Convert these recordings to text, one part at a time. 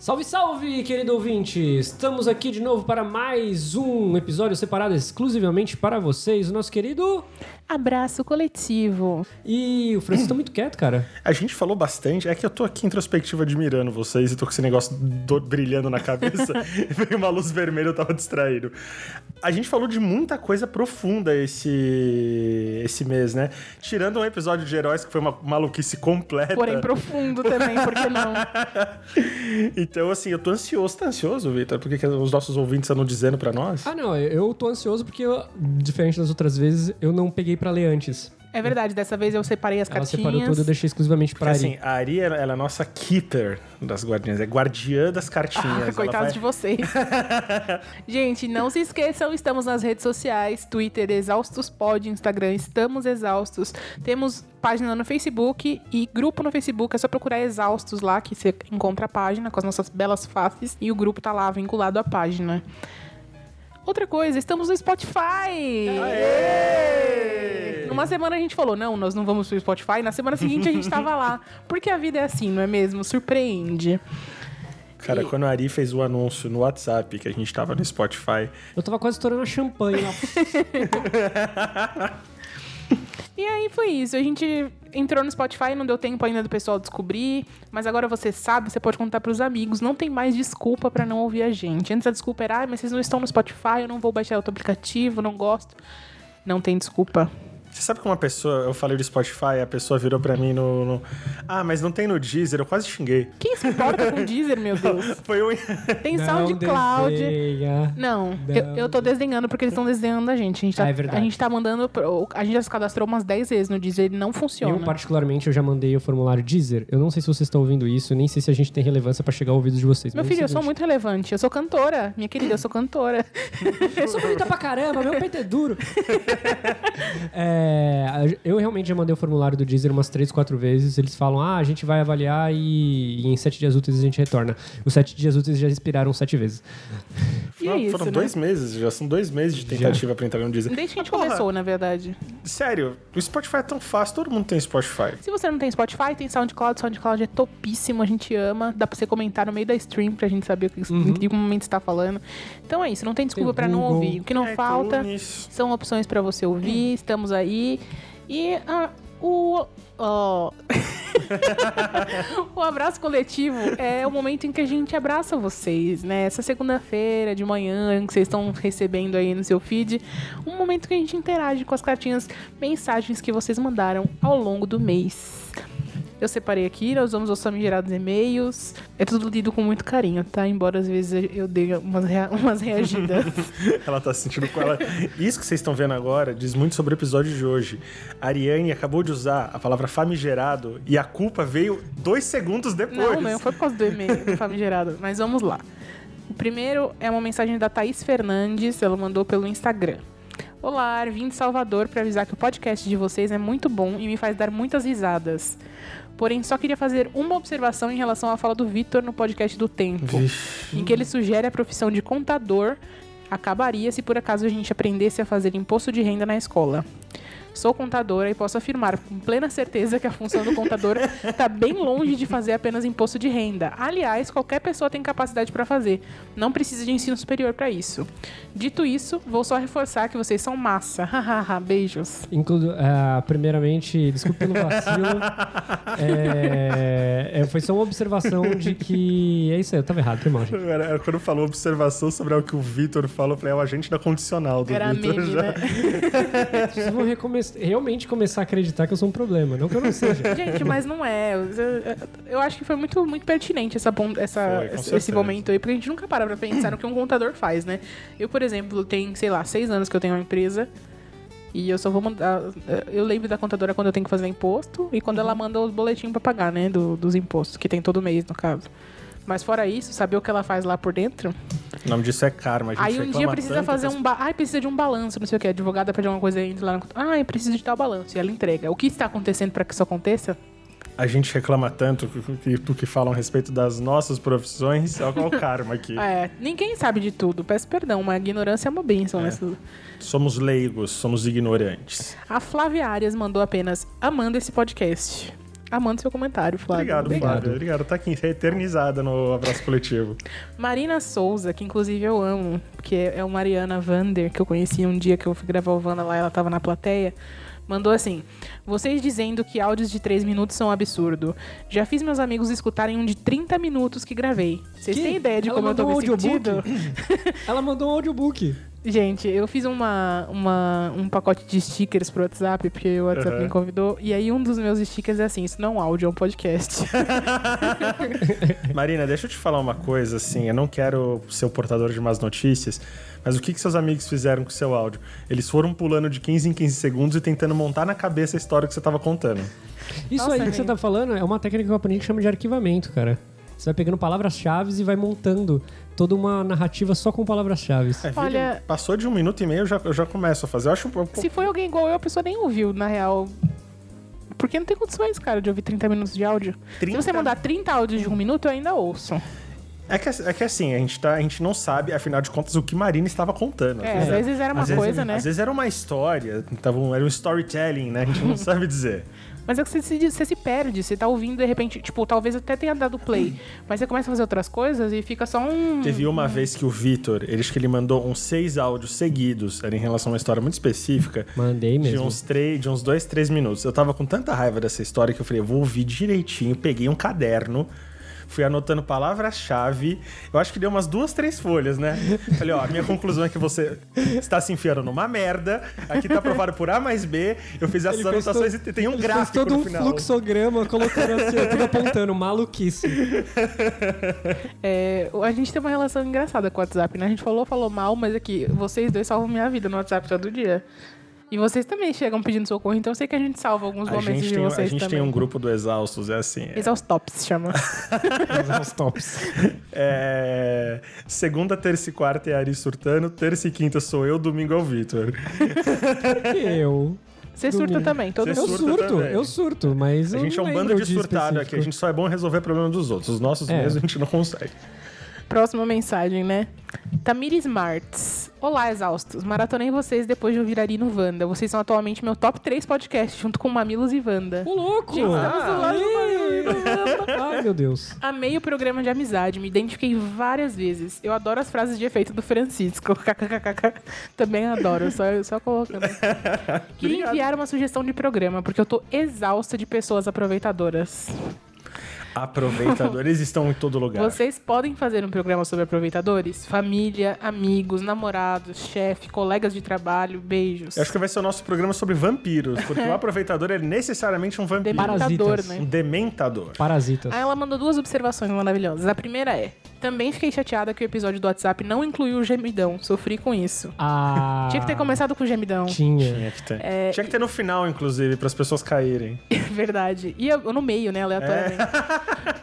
Salve, salve, querido ouvinte! Estamos aqui de novo para mais um episódio separado exclusivamente para vocês, o nosso querido. Abraço coletivo. E o Francisco tá muito quieto, cara. A gente falou bastante. É que eu tô aqui introspectivo admirando vocês e tô com esse negócio do- brilhando na cabeça. Veio uma luz vermelha, eu tava distraído. A gente falou de muita coisa profunda esse, esse mês, né? Tirando um episódio de heróis que foi uma maluquice completa. Porém profundo também, por que não? Então, assim, eu tô ansioso. Tá ansioso, Vitor? Por que, que os nossos ouvintes andam dizendo pra nós? Ah, não, eu tô ansioso porque, eu, diferente das outras vezes, eu não peguei pra ler antes. É verdade, dessa vez eu separei as Ela cartinhas. separou tudo e eu deixei exclusivamente pra Porque, Ari. assim, a Ari, ela ela é a nossa keeper das guardiãs. É guardiã das cartinhas. Ah, Ela coitados vai- de vocês. Gente, não se esqueçam, estamos nas redes sociais, Twitter, Exaustos Pod, Instagram, Estamos Exaustos. Temos página no Facebook e grupo no Facebook, é só procurar Exaustos lá, que você encontra a página com as nossas belas faces e o grupo tá lá vinculado à página. Outra coisa, estamos no Spotify! Numa semana a gente falou, não, nós não vamos pro Spotify. Na semana seguinte a gente tava lá. Porque a vida é assim, não é mesmo? Surpreende. Cara, E- quando a Ari fez o anúncio no WhatsApp que a gente tava no Spotify, Eu tava quase estourando a champanhe lá. E aí foi isso. A gente entrou no Spotify, não deu tempo ainda do pessoal descobrir, mas agora você sabe, você pode contar pros amigos. Não tem mais desculpa pra não ouvir a gente. Antes a desculpa era, ah, mas vocês não estão no Spotify, eu não vou baixar outro aplicativo, não gosto. Não tem desculpa. Você sabe que uma pessoa, eu falei do Spotify, a pessoa virou pra mim no, no- Ah, mas não tem no Deezer, eu quase xinguei. Quem se importa com Deezer, meu Deus? Foi um. Tem Não SoundCloud. desenha. Não, Não. eu, eu tô desdenhando porque eles estão desdenhando a gente. A gente tá, Ah, é verdade. a gente tá mandando. A gente já se cadastrou umas 10 vezes no Deezer, ele não funciona. Eu, particularmente, eu já mandei o formulário Deezer. Eu não sei se vocês estão ouvindo isso, nem sei se a gente tem relevância pra chegar ao ouvido de vocês. Meu filho, é o eu sou muito relevante. Eu sou cantora. Minha querida, eu sou cantora. Eu sou bonita pra caramba, meu peito é duro. É, eu realmente já mandei o formulário do Deezer umas três, quatro vezes. Eles falam, ah, a gente vai avaliar e, e em sete dias úteis a gente retorna. Os sete dias úteis já expiraram sete vezes. E é isso, Foram né? dois meses, já são dois meses de tentativa pra entrar no Deezer. Desde que a gente Ah, porra, começou, na verdade. Sério, o Spotify é tão fácil, todo mundo tem Spotify. Se você não tem Spotify, tem SoundCloud. SoundCloud é topíssimo, a gente ama. Dá pra você comentar no meio da stream pra gente saber o que, em que momento você tá falando. Então é isso, não tem desculpa Tem pra não ouvir. O que não É, falta são opções pra você ouvir, estamos aí. E ah, o. o abraço coletivo é o momento em que a gente abraça vocês, né? Essa segunda-feira de manhã que vocês estão recebendo aí no seu feed, um momento que a gente interage com as cartinhas, mensagens que vocês mandaram ao longo do mês. Eu separei aqui, nós vamos aos famigerados e-mails. É tudo lido com muito carinho, tá? Embora às vezes eu dê umas, rea- umas reagidas. Ela tá se sentindo com ela. Isso que vocês estão vendo agora diz muito sobre o episódio de hoje. A Ariane acabou de usar a palavra famigerado e a culpa veio dois segundos depois. Não, não foi por causa do e-mail do famigerado. Mas vamos lá. O primeiro é uma mensagem da Thaís Fernandes, ela mandou pelo Instagram. Olá, vim de Salvador para avisar que o podcast de vocês é muito bom e me faz dar muitas risadas. Porém, só queria fazer uma observação em relação à fala do Vitor no podcast do Tempo, Vixe. em que ele sugere a profissão de contador acabaria se por acaso a gente aprendesse a fazer imposto de renda na escola. Sou contadora e posso afirmar com plena certeza que a função do contador está bem longe de fazer apenas imposto de renda. Aliás, qualquer pessoa tem capacidade para fazer. Não precisa de ensino superior para isso. Dito isso, vou só reforçar que vocês são massa. Hahaha, beijos. Inclu ah, primeiramente, desculpe pelo vacilo. É, é, foi só uma observação de que. É isso aí, eu tava errado, mal, gente. Era, quando falou observação sobre o que o Vitor falou, eu falei, é o agente da condicional do Era Vitor meme, já. né? Vocês vão realmente começar a acreditar que eu sou um problema. Não que eu não seja. Gente, mas não é. Eu, eu acho que foi muito, muito pertinente essa, essa, Foi, esse, momento aí, porque a gente nunca para pra pensar no que um contador faz, né? Eu, por exemplo, tem, sei lá, seis anos que eu tenho uma empresa. E eu só vou mandar. Eu lembro da contadora quando eu tenho que fazer imposto e quando Uhum. ela manda os boletins pra pagar, né? do- dos impostos, que tem todo mês, no caso. Mas fora isso, saber o que ela faz lá por dentro. O nome disso é karma. A gente Aí um dia precisa fazer um. Ba... Ai, precisa de um balanço, não sei o que. A advogada pede alguma coisa entra lá no. Ai, precisa de tal balanço. E ela entrega. O que está acontecendo para que isso aconteça? A gente reclama tanto que- do que falam a respeito das nossas profissões. Olha o karma aqui. É, ninguém sabe de tudo. Peço perdão, mas a ignorância é uma bênção É. nessa. Somos leigos, somos ignorantes. A Flávia Arias mandou apenas amando esse podcast. Amando seu comentário, Flávio. Obrigado, Obrigado. Flávio. Obrigado. Tá aqui eternizada no abraço coletivo. Marina Souza, que inclusive eu amo, que é é o Mariana Vander, que eu conheci um dia que eu fui gravar o Wanda lá, ela tava na plateia. Mandou assim: Vocês dizendo que áudios de 3 minutos são um absurdo. Já fiz meus amigos escutarem um de 30 minutos que gravei. Vocês têm ideia de Ela como eu tô mandou me um audiobook? sentindo? Ela mandou um audiobook. Gente, eu fiz uma, uma- um pacote de stickers pro WhatsApp, porque o WhatsApp Aham. me convidou. E aí um dos meus stickers é assim: Isso não é um áudio, é um podcast. Marina, deixa eu te falar uma coisa, assim, eu não quero ser o portador de más notícias, mas o que, que seus amigos fizeram com o seu áudio? Eles foram pulando de 15 em 15 segundos e tentando montar na cabeça a história que você tava contando. Isso Nossa, aí que você gente. tá falando é uma técnica que eu aprendi que chama de arquivamento, cara. Você vai pegando palavras-chave e vai montando toda uma narrativa só com palavras-chave. É, Olha- Passou de um minuto e meio, eu já, eu já começo a fazer. Eu acho um pouco. Se foi alguém igual eu, a pessoa nem ouviu, na real. Porque não tem condições, cara, de ouvir 30 minutos de áudio. 30? Se você mandar 30 áudios de um minuto, eu ainda ouço. É que, é que assim, a gente, tá, a gente não sabe, afinal de contas, o que Marina estava contando. É, às vezes era uma às vezes- coisa, né? Às vezes era uma história, tava um- era um storytelling, né? A gente não sabe dizer. Mas é que você se, você se perde, você tá ouvindo de repente, tipo, talvez até tenha dado play, mas você começa a fazer outras coisas e fica só um. Teve uma vez que o Vitor, ele que ele mandou uns seis áudios seguidos, era em relação a uma história muito específica. Mandei De mesmo. uns, três, de uns dois, três minutos. Eu tava com tanta raiva dessa história que eu falei, eu vou ouvir direitinho. Peguei um caderno, fui anotando palavras-chave. Eu acho que deu umas duas, três folhas, né? Falei, ó, a minha conclusão é que você está se enfiando numa merda. Aqui tá provado por A mais B. Eu fiz essas Ele anotações todo- e tem um Ele fez gráfico todo no um final. fluxograma colocando assim, tudo apontando, maluquice. É, a gente tem uma relação engraçada com o WhatsApp, né? A gente falou, falou mal, mas aqui, vocês dois salvam minha vida no WhatsApp todo dia. E vocês também chegam pedindo socorro, então eu sei que a gente salva alguns A momentos de tem, a vocês gente também. tem um grupo do Exaustos, é assim. é- Exaustops chama. Os tops. É, segunda, terça e quarta é Ari surtando, terça e quinta sou eu, domingo é o Vitor. Eu. Você surta Domingo. também, todo Eu mundo. surta surto, também. eu surto, mas. A eu gente é um bando de surtado aqui, a gente só é bom resolver problema dos outros. Os nossos É. mesmos a gente não consegue. Próxima mensagem, né? Tamir Smarts. Olá, exaustos. Maratonei vocês depois de ouvir Ari no Wanda. Vocês são atualmente meu top 3 podcast, junto com Mamilos e Wanda. Ô, louco! Gente, estamos do lado do! Mamilos Wanda. Ai, meu Deus. Amei o programa de amizade, me identifiquei várias vezes. Eu adoro as frases de efeito do Francisco. Também adoro, só, só colocando. Queria enviar uma sugestão de programa, porque eu tô exausta de pessoas aproveitadoras. Aproveitadores estão em todo lugar. Vocês podem fazer um programa sobre aproveitadores? Família, amigos, namorados, chefe, colegas de trabalho, beijos. Eu acho que vai ser o nosso programa sobre vampiros, porque o aproveitador é necessariamente um vampiro. Dementador, Parasitas. né? Um dementador. Parasitas. Aí ela mandou duas observações maravilhosas. A primeira é: também fiquei chateada que o episódio do WhatsApp não incluiu o gemidão. Sofri com isso. Ah. Tinha que ter começado com o gemidão. Tinha. Tinha que ter. É, Tinha que ter no final, inclusive, para as pessoas caírem. Verdade. E eu, no meio, né, aleatoriamente.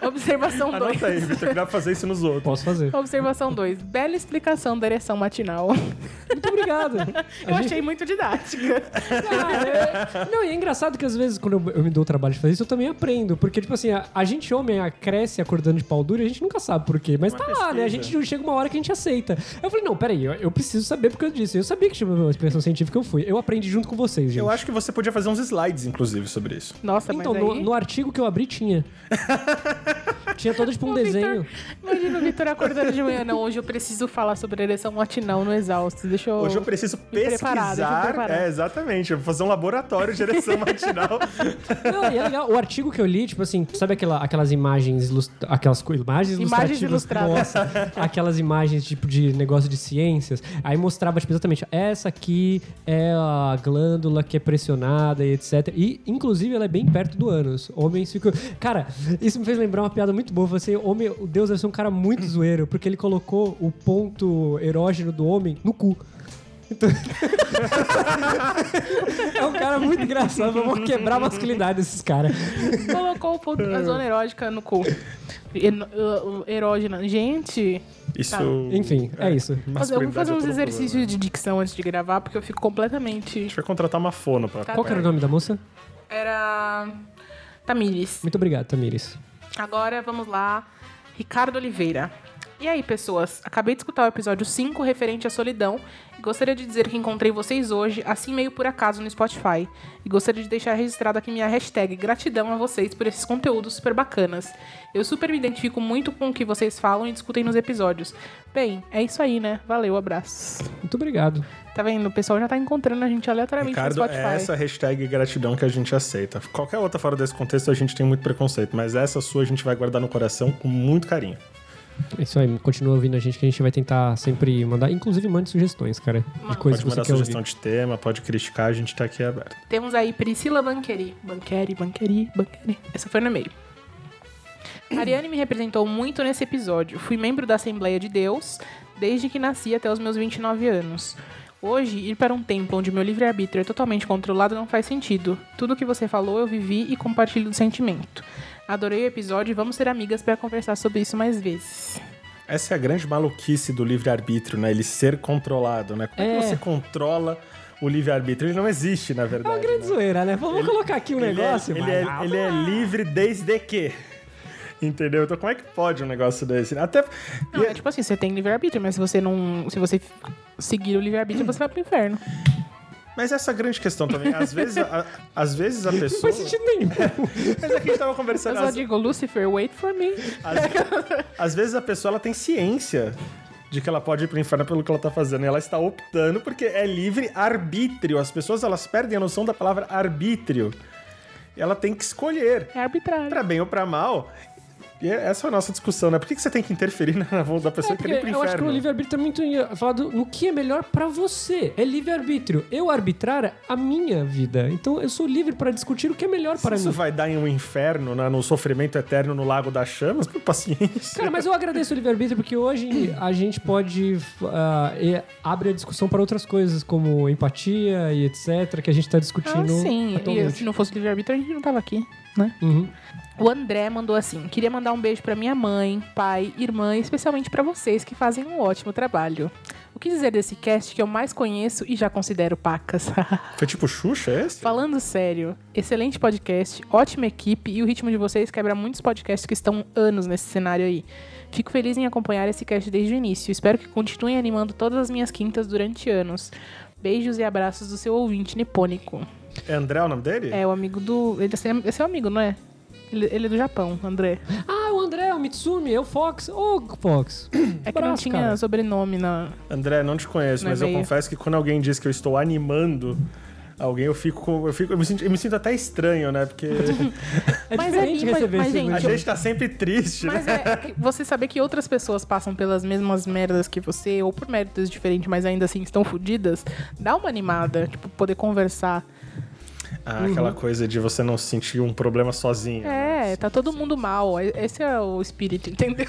Observação 2. Anota aí, Vitor, que dá pra fazer isso nos outros. Posso fazer. Observação 2. Bela explicação da ereção matinal. Muito obrigado. Eu achei muito didática. Ah, é- Não, e é engraçado que às vezes quando eu, eu me dou o trabalho de fazer isso, eu também aprendo. Porque, tipo assim, a, a gente homem a- cresce acordando de pau duro e a gente nunca sabe por quê. Mas Uma tá lá, né? A gente chega uma hora que a gente aceita. Eu falei, não, peraí, eu, eu preciso saber porque eu disse. Eu sabia que tinha uma expressão científica, eu fui. Eu aprendi junto com vocês, gente. Eu acho que você podia fazer uns slides, inclusive, sobre isso. Nossa, Então, mas no, aí... no artigo que eu abri tinha. tinha todo tipo um Ô, desenho. Vitor, imagina o Vitor acordando de manhã. Não, hoje eu preciso falar sobre ereção matinal no exausto. Deixa eu... Hoje eu preciso preparar, deixa eu pesquisar. preparar. É, exatamente. Eu vou fazer um laboratório de ereção matinal. Não, e é legal. O artigo que eu li, tipo assim, sabe aquela, aquelas imagens, aquelas imagens Imagens ilustrativas? ilustradas. Aquelas imagens tipo de negócio de ciências. Aí mostrava tipo, exatamente, essa aqui é a glândula que é pressionada e etc. E inclusive ela é bem perto do ânus. Homens ficam, cara, isso me fez lembrar uma piada muito boa. Você, homem, o Deus deve ser um cara muito zoeiro, porque ele colocou o ponto erógeno do homem no cu. Então- é um cara muito engraçado. Vamos quebrar a masculinidade desses caras. Colocou o ponto da zona erótica no cu. Erógena. Gente, Isso. Tá. Enfim, é isso. mas eu vou fazer é uns exercícios problema. de dicção antes de gravar, porque eu fico A completamente... gente vai contratar uma fono pra. Tá. Qual era o nome da moça? Era... Tamires. Muito obrigado, Tamires. Agora vamos lá. Ricardo Oliveira. E aí, pessoas? Acabei de escutar o episódio 5 referente à solidão e gostaria de dizer que encontrei vocês hoje, assim meio por acaso, no Spotify. E gostaria de deixar registrado aqui minha hashtag gratidão a vocês por esses conteúdos super bacanas. Eu super me identifico muito com o que vocês falam e discutem nos episódios. Bem, é isso aí, né? Valeu, abraço. Muito obrigado. Tá vendo? O pessoal já tá encontrando a gente aleatoriamente Ricardo, no Spotify. é essa hashtag gratidão que a gente aceita. Qualquer outra fora desse contexto a gente tem muito preconceito, mas essa sua a gente vai guardar no coração com muito carinho. É isso aí, continua ouvindo a gente que a gente vai tentar sempre mandar. Inclusive, mande sugestões, cara. De coisas Pode que você mandar quer sugestão ouvir. de tema, pode criticar, a gente tá aqui aberto. Temos aí Priscila Banqueri. Banqueri, Banqueri, Banqueri. Essa foi no e-mail. Ariane me representou muito nesse episódio. Fui membro da Assembleia de Deus desde que nasci até os meus 29 anos. Hoje, ir para um templo onde meu livre-arbítrio é totalmente controlado não faz sentido. Tudo o que você falou eu vivi e compartilho do sentimento. Adorei o episódio e vamos ser amigas para conversar sobre isso mais vezes. Essa é a grande maluquice do livre-arbítrio, né? Ele ser controlado, né? Como é, É. que você controla o livre-arbítrio? Ele não existe, na É uma verdade. grande né? zoeira, né? Vamos colocar aqui um Ele é- negócio. Ele vai é, lá, ele é livre desde que. Entendeu? Então como é que pode um negócio desse? Até. Não, é tipo assim, você tem livre-arbítrio, mas se você não. Se você seguir o livre-arbítrio, você vai pro inferno. Mas essa é a grande questão também. Às vezes a, às vezes a Não pessoa. faz sentido nenhum. Mas é que a gente tava Eu conversando. só Às, digo, Lucifer, wait for me. às- às vezes a pessoa ela tem ciência de que ela pode ir pro inferno pelo que ela tá fazendo. E ela está optando porque é livre arbítrio. As pessoas elas perdem a noção da palavra arbítrio. E ela tem que escolher. É arbitrário. Pra bem ou pra mal. E essa é a nossa discussão, né? Por que, que você tem que interferir na voz da pessoa É, que quer ir pro eu acho que o livre-arbítrio é muito eh, falado no que é melhor pra você. É livre-arbítrio. Eu arbitrar a minha vida. Então eu sou livre pra discutir o que é melhor Se para isso mim. vai dar em um inferno, né, no sofrimento eterno no Lago das Chamas, por paciência. Cara, mas eu agradeço o livre-arbítrio porque hoje a gente pode ah, e abre a discussão para outras coisas, como empatia e etc, que a gente tá Ah, discutindo sim. E atualmente. se não fosse livre-arbítrio, a gente não tava aqui, né? Uhum. O André mandou assim: queria mandar um beijo pra minha mãe, pai, irmã e especialmente pra vocês que fazem um ótimo trabalho. O que dizer desse cast que eu mais conheço e já considero pacas? Foi tipo Xuxa esse? Falando sério, excelente podcast, ótima equipe e o ritmo de vocês quebra muitos podcasts que estão anos nesse cenário aí. Fico feliz em acompanhar esse cast desde o início. Espero que continuem animando todas as minhas quintas durante anos. Beijos e abraços do seu ouvinte nipônico. É André o nome dele? É o amigo do. Ele é seu amigo, não é? Ele, ele é do Japão, André. Ah, o André, o Mitsumi, é o Fox. Ô, Fox. É que não tinha cara. sobrenome na. André, não te conheço, é mas eu confesso que quando alguém diz que eu estou animando alguém, eu fico. com- Eu, fico, eu, me, sinto, eu me sinto até estranho, né? Porque É Mas diferente é, mas- receber mas, esse gente, a gente tá sempre triste, Mas né? é que você saber que outras pessoas passam pelas mesmas merdas que você, ou por méritos diferentes, mas ainda assim estão fodidas, dá uma animada, tipo, poder conversar. Ah, aquela coisa de você não sentir um problema sozinho. né? É, tá todo mundo mal. Esse é o espírito, entendeu?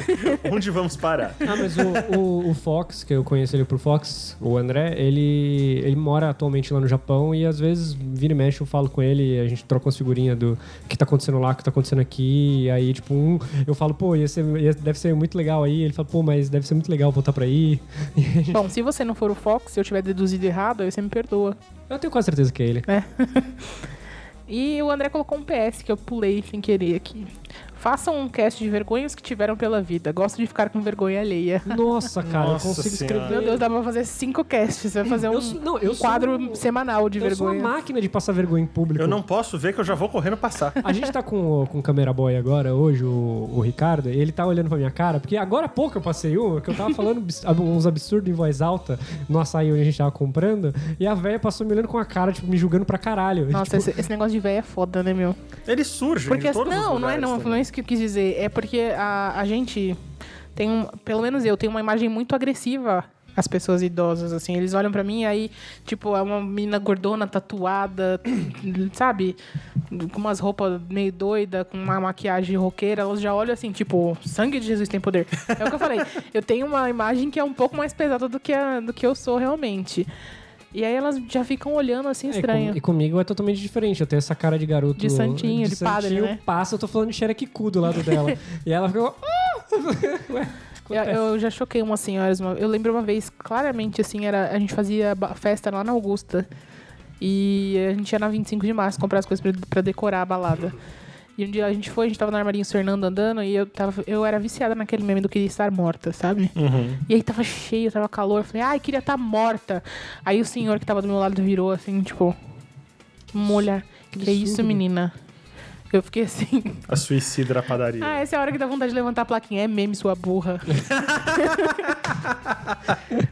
Onde vamos parar? Ah, mas o, o, o Fox, que eu conheço ele por Fox, o André, ele, ele mora atualmente lá no Japão e às vezes vira e mexe eu falo com ele e a gente troca umas figurinhas do que tá acontecendo lá, o que tá acontecendo aqui. E aí, tipo, um, eu falo, pô, ia ser, ia- deve ser muito legal aí. Ele fala, pô, mas deve ser muito legal voltar pra aí. Bom, se você não for o Fox, se eu tiver deduzido errado, aí você me perdoa. Eu tenho quase certeza que é ele. E o André colocou um PS que eu pulei sem querer aqui. Façam um cast de vergonhas que tiveram pela vida. Gosto de ficar com vergonha alheia. Nossa, cara, Nossa eu consigo Senhora. escrever. Meu Deus, dá pra fazer cinco casts. Você vai fazer um, Eu sou- não, eu um sou- quadro semanal de eu sou uma vergonha. máquina de passar vergonha em público. Eu não posso ver que eu já vou correndo passar. A gente tá com, o- com o camera boy agora, hoje, o, o Ricardo, e ele tá olhando pra minha cara, porque agora há pouco eu passei um, que eu tava falando uns absurdos em voz alta no açaí onde a gente tava comprando, e a velha passou me olhando com a cara, tipo, me julgando pra caralho. Nossa, Tipo, esse, esse negócio de véia é foda, né, meu? Ele surge Porque em todos os não, não é não, é isso que eu quis dizer. É porque a, a gente tem um, pelo menos eu tenho uma imagem muito agressiva às pessoas idosas assim. Eles olham pra mim aí, tipo, é uma menina gordona tatuada, sabe? Com umas roupas meio doida, com uma maquiagem roqueira, elas já olham assim, tipo, sangue de Jesus tem poder. É o que eu falei. Eu tenho uma imagem que é um pouco mais pesada do que a, do que eu sou realmente. E aí elas já ficam olhando assim é, estranho. com- e comigo é totalmente diferente. Eu tenho essa cara de garoto. De santinho, de padre, santinho, né? Passa, eu tô falando de xerequicu do lado dela. e ela ficou. "Ah!" Ué, Eu, eu já choquei umas senhoras. uma- Eu lembro uma vez, claramente, assim, era, a gente fazia festa lá na Augusta. E a gente ia na 25 de março comprar as coisas pra, pra decorar a balada. E um dia a gente foi, a gente tava no armarinho Fernando andando e eu, tava, eu era viciada naquele meme do queria estar morta, sabe? Uhum. E aí tava cheio, tava calor. Eu falei, ai, queria estar morta. Aí o senhor que tava do meu lado virou assim, tipo, mulher. Que, é isso, menina? Eu fiquei assim. A suicida da padaria. Ah, essa é a hora que dá vontade de levantar a plaquinha. É meme, sua burra.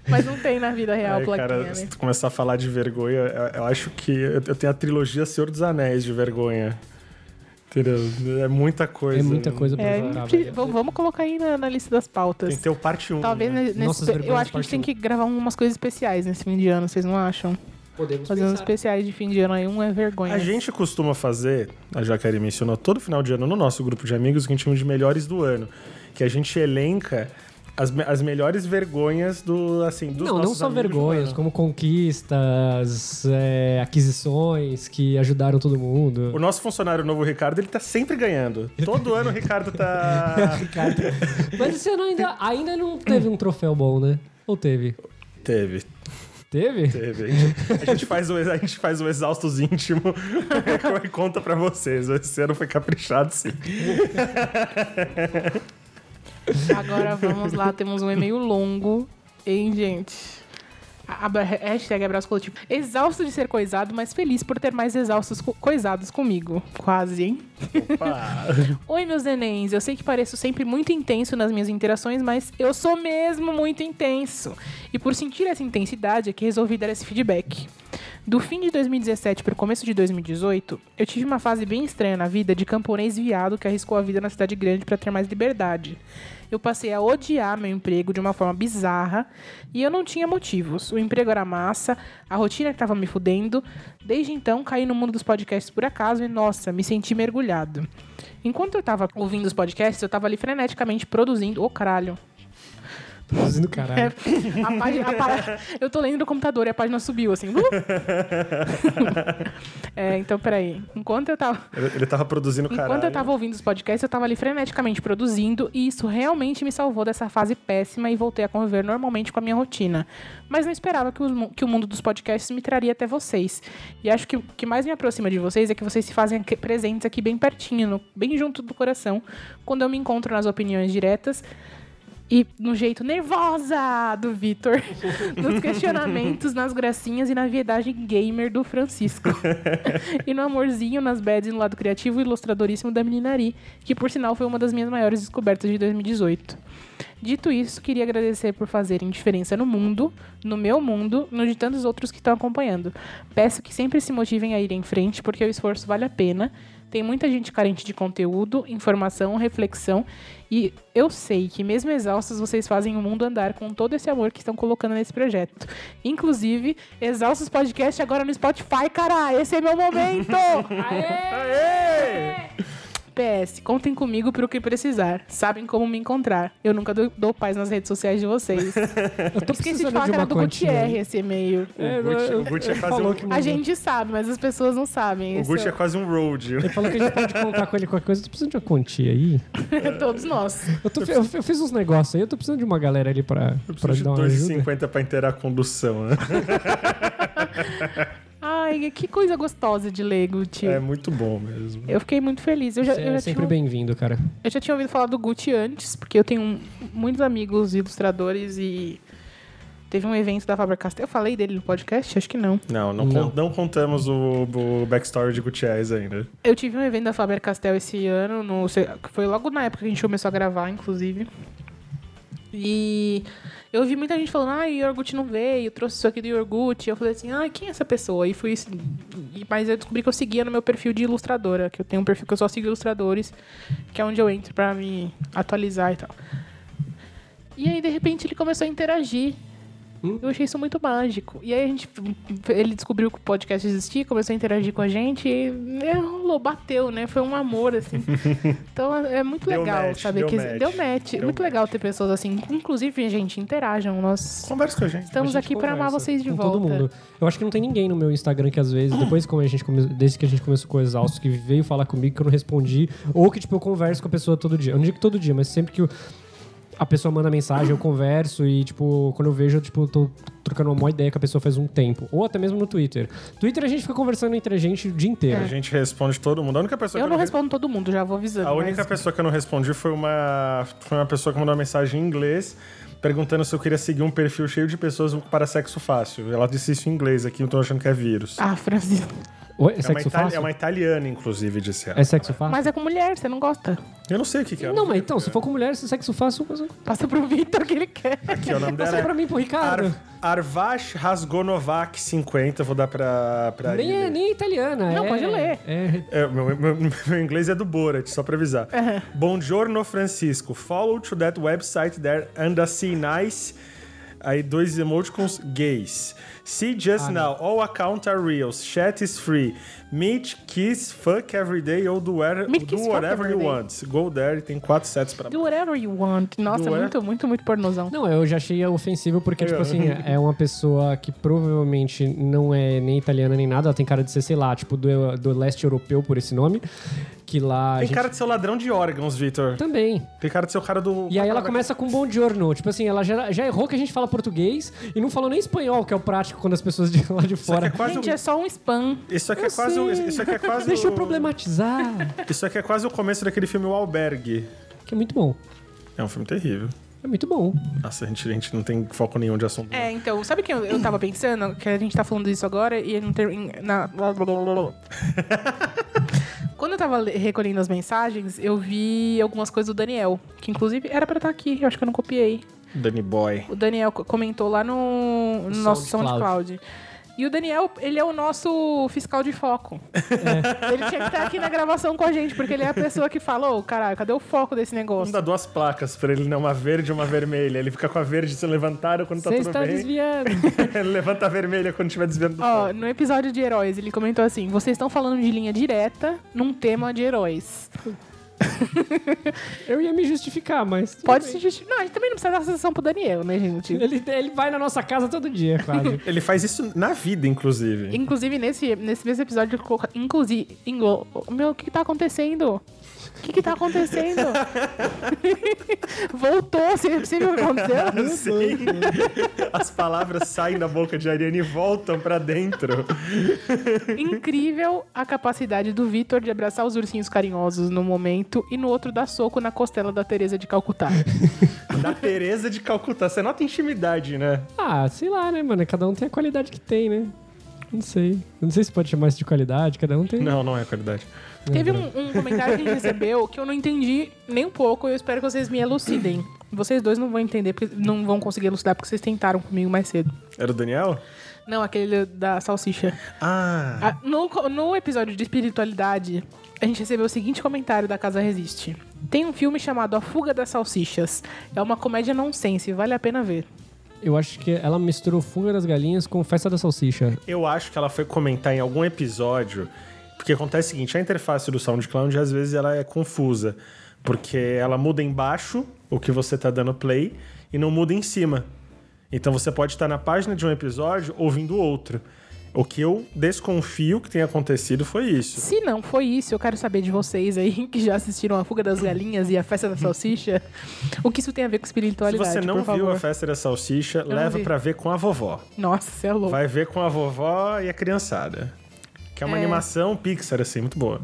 Mas não tem na vida real Ai, plaquinha, cara, né? se tu começar a falar de vergonha, eu, eu acho que eu, eu tenho a trilogia Senhor dos Anéis de vergonha. Entendeu? É muita coisa. É muita coisa pra É, velho. vamos vamos colocar aí na, na lista das pautas. Tem que ter o parte 1. Talvez né? nesse, Nossas eu acho que a gente tem que gravar umas coisas especiais nesse fim de ano, vocês não acham? Podemos Fazer uns especiais de fim de ano aí, um é vergonha. A gente costuma fazer, a Jaqueline mencionou, todo final de ano no nosso grupo de amigos, que a gente chama de melhores do ano. Que a gente elenca as, as melhores vergonhas do, assim, dos Não, não só vergonhas, como conquistas, é, aquisições que ajudaram todo mundo. O nosso funcionário novo, Ricardo, ele tá sempre ganhando. Todo ano o Ricardo tá... Ricardo. Mas esse ano ainda, ainda não teve um troféu bom, né? Ou teve? Teve, Teve? teve. A gente, a gente faz o, a gente faz o exaustos íntimo e conta pra vocês. Esse ano foi caprichado, sim. Agora vamos lá, temos um e-mail longo, hein, gente? Hashtag abraço coletivo. Exausto de ser coisado, mas feliz por ter mais exaustos co- coisados comigo. Quase, hein? Oi, meus nenéns. Eu sei que pareço sempre muito intenso nas minhas interações, mas eu sou mesmo muito intenso. E por sentir essa intensidade é que resolvi dar esse feedback. Do fim de 2017 para o começo de 2018, eu tive uma fase bem estranha na vida de camponês viado que arriscou a vida na cidade grande para ter mais liberdade. Eu passei a odiar meu emprego de uma forma bizarra e eu não tinha motivos. O emprego era massa, a rotina que tava me fudendo. Desde então, caí no mundo dos podcasts por acaso e, nossa, me senti mergulhado. Enquanto eu tava ouvindo os podcasts, eu tava ali freneticamente produzindo. Ô, caralho. Produzindo É, caralho. a página, a pá- eu tô lendo no computador e a página subiu, assim. Uh! É, então, peraí. Enquanto eu tava. Ele, ele tava produzindo caralho. Enquanto eu tava ouvindo os podcasts, eu tava ali freneticamente produzindo e isso realmente me salvou dessa fase péssima e voltei a conviver normalmente com a minha rotina. Mas não esperava que, mu- que o mundo dos podcasts me traria até vocês. E acho que o que mais me aproxima de vocês é que vocês se fazem aqui- presentes aqui bem pertinho, no- bem junto do coração, quando eu me encontro nas opiniões diretas e no jeito nervosa do Vitor, nos questionamentos, nas gracinhas e na viedagem gamer do Francisco. e no amorzinho, nas bads no lado criativo e ilustradoríssimo da menina Ari, que por sinal foi uma das minhas maiores descobertas de 2018. Dito isso, queria agradecer por fazerem diferença no mundo, no meu mundo, no de tantos outros que estão acompanhando. Peço que sempre se motivem a ir em frente, porque o esforço vale a pena. Tem muita gente carente de conteúdo, informação, reflexão, e eu sei que mesmo exaustos vocês fazem o mundo andar com todo esse amor que estão colocando nesse projeto. Inclusive, Exaustos Podcast agora no Spotify, cara! Esse é meu momento! Aê! PS, contem comigo pro que precisar. Sabem como me encontrar. Eu nunca dou, dou paz nas redes sociais de vocês. Eu tô Esqueci de precisando falar de que era do. Gutierre esse e-mail. É, O Gucci, eu- o Gucci é ele quase falou um, que A gente sabe, mas as pessoas não sabem. o Gucci é é quase um road. Ele falou que a gente pode contar com ele qualquer coisa. Eu tô precisando de uma quantia aí. Todos nós. Eu, tô- eu- eu fiz uns negócios aí, eu tô precisando de uma galera ali pra, Eu pra dar de uma ajuda. 2,50 pra inteirar a condução, né? Ai, que coisa gostosa de ler, Gucci. É muito bom mesmo. Eu fiquei muito feliz. Eu já, Você eu, é já sempre tinha, bem-vindo, cara. eu já tinha ouvido falar do Gucci antes, porque eu tenho um- muitos amigos ilustradores e teve um evento da Faber-Castell. Eu falei dele no podcast? Acho que não. Não, não, Não. con- não contamos o, o backstory de Gutierrez ainda. Eu tive um evento da Faber-Castell esse ano, no, que foi logo na época que a gente começou a gravar, inclusive. E eu vi muita gente falando, ah, Yorgut não veio, trouxe isso aqui do Yorgut. Eu falei assim, ah, quem é essa pessoa? E fui. e- Mas eu descobri que eu seguia no meu perfil de ilustradora, que eu tenho um perfil que eu só sigo ilustradores, que é onde eu entro pra me atualizar e tal. E aí, de repente, ele começou a interagir. Eu achei isso muito mágico. E aí a gente. Ele descobriu que o podcast existia, começou a interagir com a gente e né, rolou, bateu, né? Foi um amor, assim. Então é muito Deu legal match, saber deu que. match. Deu match. Deu muito match. legal ter pessoas assim. Inclusive, gente, interajam. Nós Conversa com a gente. estamos A gente aqui pra amar vocês de com volta. todo mundo. Eu acho que não tem ninguém no meu Instagram que às vezes, depois como a gente come... desde que a gente começou com o Exausto, que veio falar comigo que eu não respondi, ou que tipo eu converso com a pessoa todo dia. Eu não digo todo dia, mas sempre que eu... a pessoa manda mensagem, eu converso e, tipo, quando eu vejo, eu, tipo, tô trocando uma boa ideia com a pessoa faz um tempo. Ou até mesmo no Twitter. Twitter a gente fica conversando entre a gente o dia inteiro. A gente responde todo mundo. A única pessoa Eu que não re- respondo todo mundo, já vou avisando. A única mas- pessoa que eu não respondi foi uma, foi uma pessoa que mandou uma mensagem em inglês perguntando se eu queria seguir um perfil cheio de pessoas para sexo fácil. Ela disse isso em inglês aqui, eu tô achando que é vírus. Ah, Francisco. Oi, é é, uma sexo itali- fácil? é uma italiana, inclusive, disse ela. É sexo fácil? Mas é com mulher, você não gosta. Eu não sei o que, que é. Não, mas então, se for com mulher, se sexo fácil, passa Passa pro Vitor que ele quer. Aqui, o nome dela passa pra é mim, pro Ricardo. Ar Arvash Rasgonovac 50, vou dar pra, pra Nem é, nem é italiana. Não, é- pode ler. É, É, meu, meu- meu inglês é do Borat, só pra avisar. Buongiorno, Francisco. Follow to that website there and a see nice. Aí dois emoticons gays. See Ah, just now, all accounts are real. Chat is free. Meet, kiss, fuck every day ou do, where- Meet, do kiss, whatever you want. Go there, tem quatro sets pra Do whatever you want. Nossa, Do muito, muito, muito pornozão. Não, eu já achei ofensivo porque, É. tipo assim, é uma pessoa que provavelmente não é nem italiana nem nada. Ela tem cara de ser, sei lá, tipo, do, do leste europeu por esse nome. Que lá. Tem gente- cara de ser o ladrão de órgãos, Vitor. Também. Tem cara de ser o cara do. E aí ela começa com bom giorno. Tipo assim, ela já, já errou que a gente fala português e não falou nem espanhol, que é o prático quando as pessoas de lá de Isso aqui fora. é quase Gente, o- é só um spam. Isso aqui é Eu quase o-. Isso aqui é quase Deixa eu o- problematizar. Isso aqui é quase o começo daquele filme O Albergue. que é muito bom. É um filme terrível. É muito bom. Nossa, a gente, a gente não tem foco nenhum de assunto. É, então, sabe que eu, eu tava pensando? Que a gente tá falando isso agora e não tem. Na... Quando eu tava recolhendo as mensagens, eu vi algumas coisas do Daniel, que inclusive era pra estar aqui, eu acho que eu não copiei. Danny Boy. O Daniel co- comentou lá no, no nosso SoundCloud. SoundCloud. E o Daniel, ele é o nosso fiscal de foco. Ele tinha que estar aqui na gravação com a gente, porque ele é a pessoa que fala, ô, caralho, cadê o foco desse Vamos negócio? dar duas placas pra ele, né? Uma verde e uma vermelha. Ele fica com a verde se levantaram quando tá Você tudo está bem. desviando. ele levanta a vermelha quando estiver desviando do Ó, foco. no episódio de heróis, ele comentou assim: vocês estão falando de linha direta num tema de heróis. Eu ia me justificar, mas. Pode bem. se justificar. Não, a gente também não precisa dar sessão pro Daniel, né, gente? Ele, ele vai na nossa casa todo dia, quase. Ele faz isso na vida, inclusive. Inclusive, nesse, nesse mesmo episódio, inclusive. inglo- Meu, o que, que tá acontecendo? O que, que tá acontecendo? Voltou, você, você viu o que aconteceu? Sim. As palavras saem da boca de Ariane e voltam pra dentro. Incrível a capacidade do Vitor de abraçar os ursinhos carinhosos no momento e no outro dar soco na costela da Teresa de Calcutá. Da Tereza de Calcutá. Você nota intimidade, né? Ah, sei lá, né, mano? Cada um tem a qualidade que tem, né? Não sei. Não sei se pode chamar isso de qualidade, cada um tem. Não, não é qualidade. Teve um, um comentário que a gente recebeu que eu não entendi nem um pouco. Eu espero que vocês me elucidem. Vocês dois não vão entender, porque não vão conseguir elucidar, porque vocês tentaram comigo mais cedo. Era o Daniel? Não, aquele da salsicha. Ah. Ah, no, no episódio de espiritualidade, a gente recebeu o seguinte comentário da Casa Resiste. Tem um filme chamado A Fuga das Salsichas. É uma comédia nonsense, vale a pena ver. Eu acho que ela misturou Fuga das Galinhas com Festa da Salsicha. Eu acho que ela foi comentar em algum episódio, porque acontece o seguinte, a interface do SoundCloud às vezes ela é confusa, porque ela muda embaixo o que você tá dando play e não muda em cima. Então você pode estar na página de um episódio ouvindo outro. O que eu desconfio que tenha acontecido foi isso. Se não foi isso, eu quero saber de vocês aí que já assistiram A Fuga das Galinhas e A Festa da Salsicha, o que isso tem a ver com Se espiritualidade, você não viu favor. a festa da salsicha, não leva pra ver com a vovó. Nossa, você é louco. Vai ver com a vovó e a criançada. Que é uma É. animação Pixar, assim, muito boa.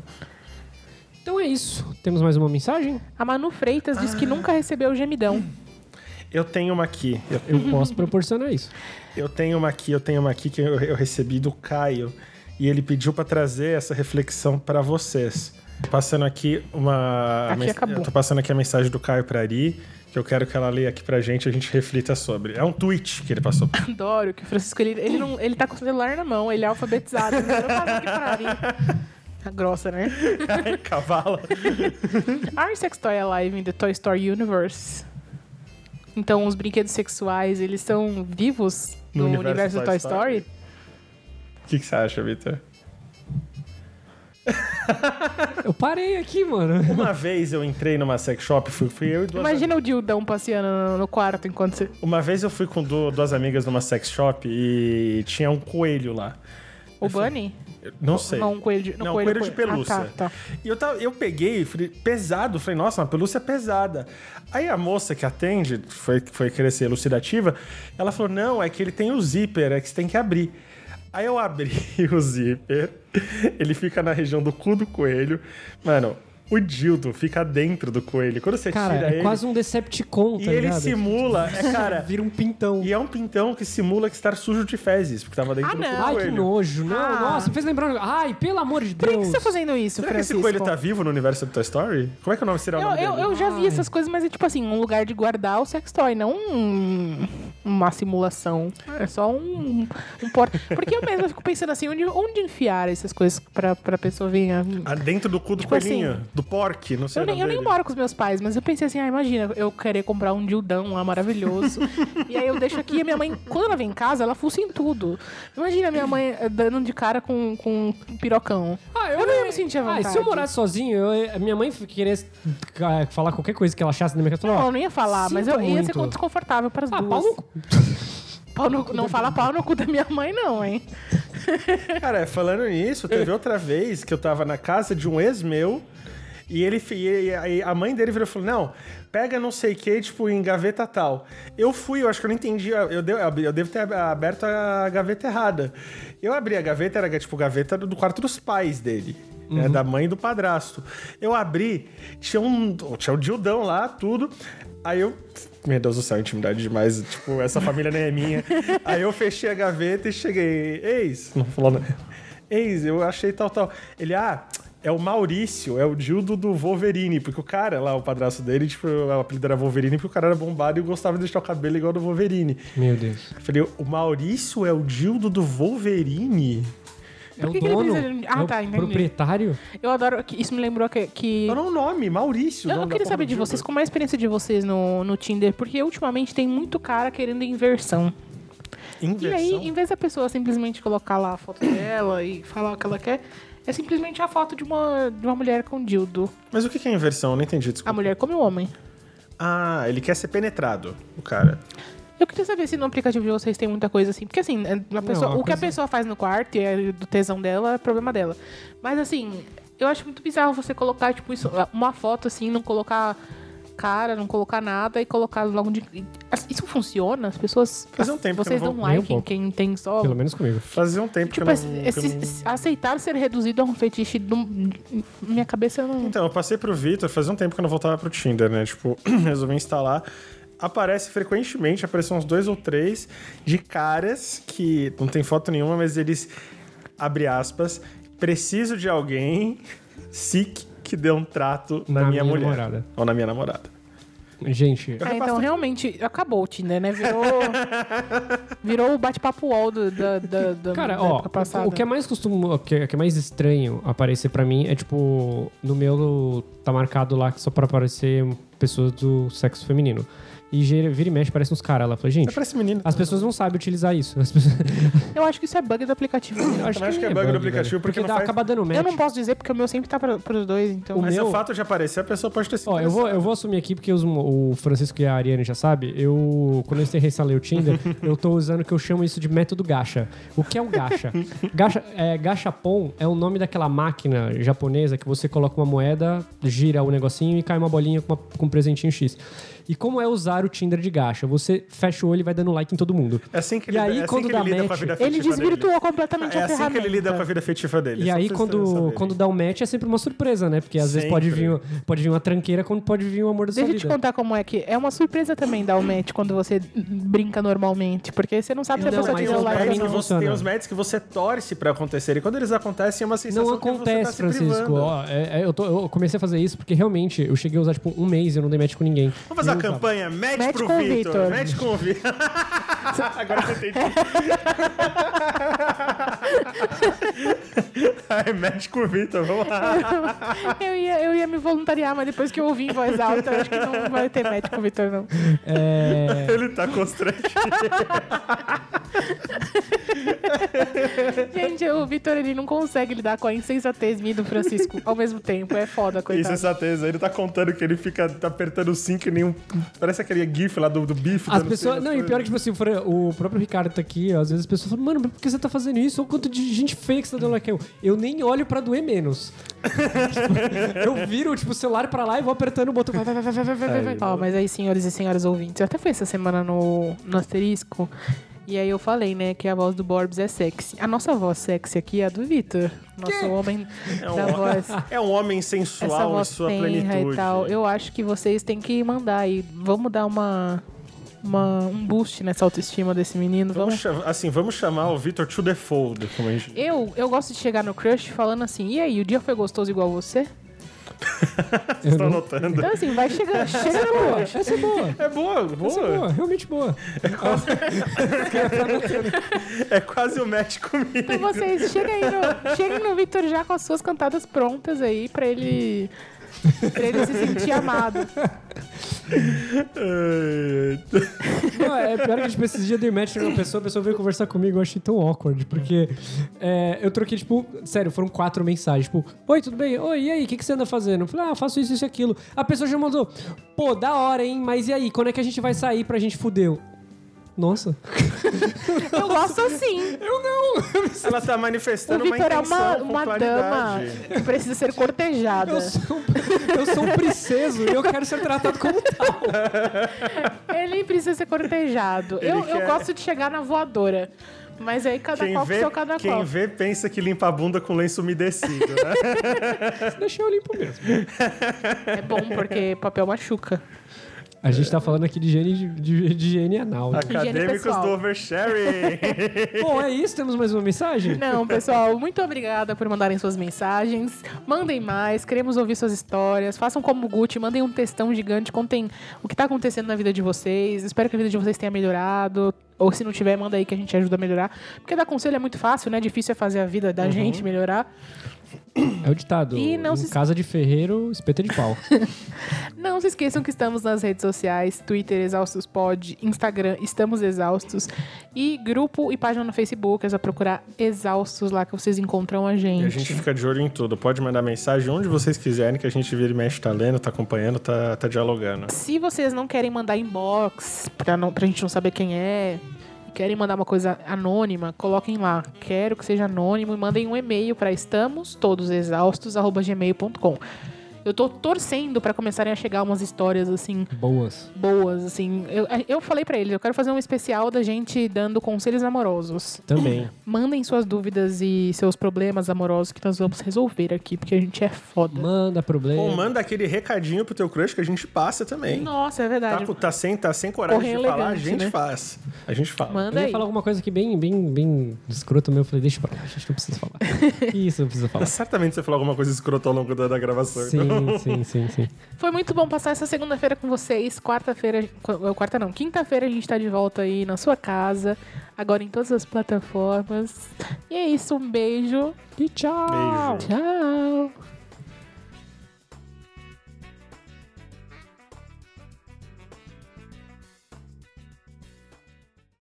Então é isso. Temos mais uma mensagem? A Manu Freitas disse que nunca recebeu o gemidão. Eu tenho uma aqui. Eu, Eu posso proporcionar isso. eu tenho uma aqui, eu tenho uma aqui que eu, eu recebi do Caio. E ele pediu pra trazer essa reflexão pra vocês. Passando aqui uma. Aqui mens- acabou. Eu tô passando aqui a mensagem do Caio pra Ari, que eu quero que ela leia aqui pra gente e a gente reflita sobre. É um tweet que ele passou. Adoro que o Francisco, ele, ele, não, ele tá com o celular na mão, ele é alfabetizado. Não pra Ari. Tá grossa, né? Cavalo. Are sex toy alive in the Toy Story universe? Então, os brinquedos sexuais, eles estão vivos no, universo, do Toy Story? O que, que você acha, Victor? Eu parei aqui, mano. Uma vez eu entrei numa sex shop, fui, fui eu e duas Imagina o Dildão passeando no, no quarto enquanto você... Uma vez eu fui com du- duas amigas numa sex shop e tinha um coelho lá. O Bunny? Não sei. Não, um coelho de, Não, coelho de pelúcia. Ah, tá, tá. E eu, tava, eu peguei, falei, pesado, falei, nossa, uma pelúcia pesada. Aí a moça que atende, foi, foi querer ser elucidativa, ela falou, não, é que ele tem o zíper, é que você tem que abrir. Aí eu abri o zíper, ele fica na região do cu do coelho. Mano, o dildo fica dentro do coelho. Quando você Cara, tira é ele... quase um Decepticon, E tá ele ligado? simula, é, cara... Vira um pintão. E é um pintão que simula que está sujo de fezes, porque tava dentro Ah, do não. Ai, que coelho. nojo. Não, Ah. nossa, fez lembrar... Ai, pelo amor de Por que, Deus. você tá fazendo isso, Será que esse Francisco? coelho tá vivo no universo do Toy Story? Como é que o nome será o Eu, nome eu, dele? eu já vi Ai. essas coisas, mas é tipo assim, um lugar de guardar o sex toy, não um- uma simulação. É só um, um porta. Porque eu mesmo fico pensando assim, onde, onde enfiar essas coisas pra, pra pessoa vir. a- Ah, dentro do cu do Tipo coelhinho, assim, do porque, não sei Eu o nem, eu nem moro com os meus pais, mas eu pensei assim, ah, imagina, eu querer comprar um dildão lá maravilhoso. e aí eu deixo aqui e a minha mãe, quando ela vem em casa, ela fuça em tudo. Imagina a minha mãe dando de cara com, com um pirocão. Ah, Eu não ia me sentir à Ah, e se eu vontade. morasse sozinho, eu- a minha mãe querer ah, falar qualquer coisa que ela achasse na minha casa, Não, eu não ia falar, mas eu ia ser muito. desconfortável para as Ah, duas. pau no cu. Pau no cu- não fala pau no cu da minha mãe, não, hein? Cara, falando nisso, teve outra vez que eu tava na casa de um ex meu e ele e a mãe dele virou e falou: Não, pega não sei o que, tipo, em gaveta tal. Eu fui, eu acho que eu não entendi, eu, devo, eu devo ter aberto a gaveta errada. Eu abri a gaveta, era tipo gaveta do quarto dos pais dele. né, da mãe e do padrasto. Eu abri, tinha um, tinha um dildão lá, tudo. Aí eu. Meu Deus do céu, intimidade demais. Tipo, essa família nem é minha. Aí eu fechei a gaveta e cheguei. Eis, não falando. Eis, eu achei tal, tal. Ele, ah, é o Maurício, é o dildo do Wolverine. Porque o cara lá, o padrasto dele, tipo, o apelido era Wolverine porque o cara era bombado e gostava de deixar o cabelo igual do Wolverine. Meu Deus. Eu falei, o Maurício é o dildo do Wolverine? É o que que ele dono? precisa- Ah, é o tá, entendi. proprietário? Eu adoro. que Isso me lembrou que. que... Não, não, o nome, Maurício. Eu, da queria saber de vocês, como é a experiência de vocês no, no Tinder, porque ultimamente tem muito cara querendo inversão. Inversão. E aí, em vez da pessoa simplesmente colocar lá a foto dela e falar o que ela quer, é simplesmente a foto de uma, de uma mulher com dildo. Mas o que que é inversão? Eu não entendi, desculpa. A mulher come o homem. Ah, ele quer ser penetrado, o cara. Eu queria saber se no aplicativo de vocês tem muita coisa assim. Porque assim, é, a pessoa- a o que a pessoa faz no quarto e é do tesão dela é problema dela. Mas assim, eu acho muito bizarro você colocar, tipo, isso, uma foto assim, não colocar cara, não colocar nada e colocar logo de. Isso funciona? As pessoas. Fazia um tempo que Vocês eu não dão um like em pouco. quem tem só. Pelo menos comigo. Fazia um tempo Tipo, que eu esse- não... que eu esse- não- aceitar ser reduzido a um fetiche. Não, minha cabeça não. Então, eu passei pro Vitor, fazia um tempo que eu não voltava pro Tinder, né? Tipo, resolvi instalar. Aparece frequentemente, aparecem uns dois ou três de caras que não tem foto nenhuma, mas eles, abre aspas, preciso de alguém sick que dê um trato na, Na minha, minha mulher. namorada. Ou na minha namorada. Gente, É, então realmente acabou o Tinder, né? Virou. virou o bate-papo wall do, da, da, da, Cara, da ó, época passada. o que é mais costumo, o que é, que é mais estranho aparecer pra mim é tipo, no meu tá marcado lá que só pra aparecer pessoas do sexo feminino. E gira- vira e mexe, parece uns caras lá. Falei, gente, Parece menino. as pessoas não sabem utilizar isso. As pessoas... Eu acho que isso é bug do aplicativo. Eu também acho que é nem bug do aplicativo, porque não dá, faz- acaba dando match. Eu não posso dizer porque o meu sempre tá pra, pros dois, então. O Mas meu- o fato de aparecer, a pessoa pode ter sido Ó, eu vou, eu vou assumir aqui porque os- o Francisco e a Ariane já sabem. Eu, quando eu reinstalei o Tinder, eu tô usando o que eu chamo isso de método gacha. O que é um gacha? gacha é, gachapon é o nome daquela máquina japonesa que você coloca uma moeda, gira o negocinho e cai uma bolinha com, uma- com um presentinho X. E como é usar o Tinder de gacha? Você fecha o olho e vai dando like em todo mundo. É assim que E ele, aí, é assim quando que dá ele lida com a match, vida Ele desvirtuou dele. completamente É a assim que ferramenta. ele lida com a vida afetiva dele. E só aí, quando, quando dá o match, é sempre uma surpresa, né? Porque às vezes pode Sempre. vir, pode vir uma tranqueira, quando pode vir o amor da Deixa sua eu te vida. contar como é que. É uma surpresa também dar o match quando você brinca normalmente. Porque você não sabe se a pessoa te deu eu- like ou não. que você- tem os matches que você torce pra acontecer. E quando eles acontecem, é uma sensação Não que você acontece, tá se Francisco. privando. Ó, é- é, eu, tô- eu comecei a fazer isso porque realmente eu cheguei a usar tipo um mês e eu não dei match com ninguém. Vamos fazer Usava. campanha match, Match pro Vitor. Match com o Vitor. Agora eu entendi. Ai, match com o Vitor, vamos lá. Eu ia, eu ia me voluntariar, mas depois que eu ouvi em voz alta, eu acho que não vai ter match com o Vitor, não. É, Ele tá constrangido. Gente, o Vitor, ele não consegue lidar com a insensatez minha e do Francisco ao mesmo tempo. É foda, coitado. Insensatez. Ele tá contando que ele fica tá apertando o 5 e nenhum. Parece aquele GIF lá do, do bife. As pessoas. Não, e pior que, tipo assim, for- o próprio Ricardo tá aqui, às vezes as pessoas falam, mano, por que você tá fazendo isso? Olha o quanto de gente feia que você tá dando like. Eu, eu nem olho pra doer menos. Tipo, eu viro, tipo, o celular pra lá e vou apertando o botão. Vai, vai, vai, vai, vai, vai, vai, vai. Ó, mas aí, senhores e senhoras ouvintes, eu até fui essa semana no, no asterisco. E aí eu falei, né, que a voz do Borbs é sexy. A nossa voz sexy aqui é a do Vitor. Nosso homem É um, da voz. é um homem Essa sensual em voz sua tenra plenitude. e tal. Eu acho que vocês têm que mandar aí. Vamos dar uma, uma, um boost nessa autoestima desse menino. Vamos, Vamos. assim, vamos chamar o Victor to the fold, como a gente Eu, eu gosto de chegar no crush falando assim, e aí, o dia foi gostoso igual você? Vocês estão notando. Então assim, vai chegando, chega no Boa, crush. essa é boa. É boa, boa. Essa é boa, realmente boa. É quase o match comigo. Então vocês cheguem aí no, cheguem no Victor já com as suas cantadas prontas aí pra ele, pra ele se sentir amado. Não, é pior que, tipo, esses dias eu dei match numa pessoa, a pessoa veio conversar comigo, eu achei tão awkward, porque é, eu troquei, tipo, sério, foram quatro mensagens, tipo, oi, tudo bem? Oi, e aí, o que, que você anda fazendo? Eu falei, ah, faço isso, isso e aquilo. A pessoa já mandou, pô, da hora, hein, mas e aí, quando é que a gente vai sair pra gente fuder? Eu, Nossa. Eu gosto assim. Eu não. Ela tá O manifestando uma Victor é intenção uma, uma dama que precisa ser cortejada. Eu sou, um- eu sou um princeso e eu quero ser tratado como tal. Ele precisa ser cortejado. Ele Eu, eu quer- gosto de chegar na voadora. Mas aí cada Quem qual com vê, seu cada quem qual. vê pensa que limpa a bunda com lenço umedecido, né? Deixa eu limpo mesmo. É bom porque papel machuca. A gente tá falando aqui de higiene, de, de, de higiene anal. né? Acadêmicos do oversharing. Bom, é isso. Temos mais uma mensagem? Não, pessoal, muito obrigada por mandarem suas mensagens. Mandem mais, queremos ouvir suas histórias. Façam como o Gucci, mandem um textão gigante, contem o que tá acontecendo na vida de vocês. Espero que a vida de vocês tenha melhorado. Ou se não tiver, manda aí que a gente ajuda a melhorar. Porque dar conselho é muito fácil, né? Difícil é fazer a vida da gente melhorar. É o ditado. E não em se- casa de ferreiro, espeta de pau. Não se esqueçam que estamos nas redes sociais, Twitter, Exaustos Pod, Instagram, Estamos Exaustos. E grupo e página no Facebook, é só procurar Exaustos lá que vocês encontram a gente. E a gente fica de olho em tudo. Pode mandar mensagem onde vocês quiserem, que a gente vira e mexe, tá lendo, tá acompanhando, tá, tá dialogando. Se vocês não querem mandar inbox, pra, não, pra gente não saber quem é, querem mandar uma coisa anônima, coloquem lá. Quero que seja anônimo e mandem um e-mail para estamostodosexaustos.gmail.com. Eu tô torcendo pra começarem a chegar umas histórias assim Boas. boas, assim. Eu, eu falei pra eles, eu quero fazer um especial da gente dando conselhos amorosos. Também. Mandem suas dúvidas e seus problemas amorosos que nós vamos resolver aqui, porque a gente é foda. Manda problema. Ou manda aquele recadinho pro teu crush que a gente passa também. Nossa, é Tá, verdade. com- tá sem, tá sem coragem Correio de falar, a elegante, gente né? faz. A gente fala. Eu Manda ia aí. falar alguma coisa aqui bem, bem, bem escrota, mas eu falei, deixa pra lá, a gente não precisa falar. Isso, não precisa falar. Certamente você falou alguma coisa escrota ao longo da, da gravação. então. Sim, sim, sim, sim. Foi muito bom passar essa segunda-feira com vocês. Quarta-feira. qu- Quarta não, quinta-feira a gente tá de volta aí na sua casa. Agora em todas as plataformas. E é isso, um beijo. E tchau. Beijo. Tchau.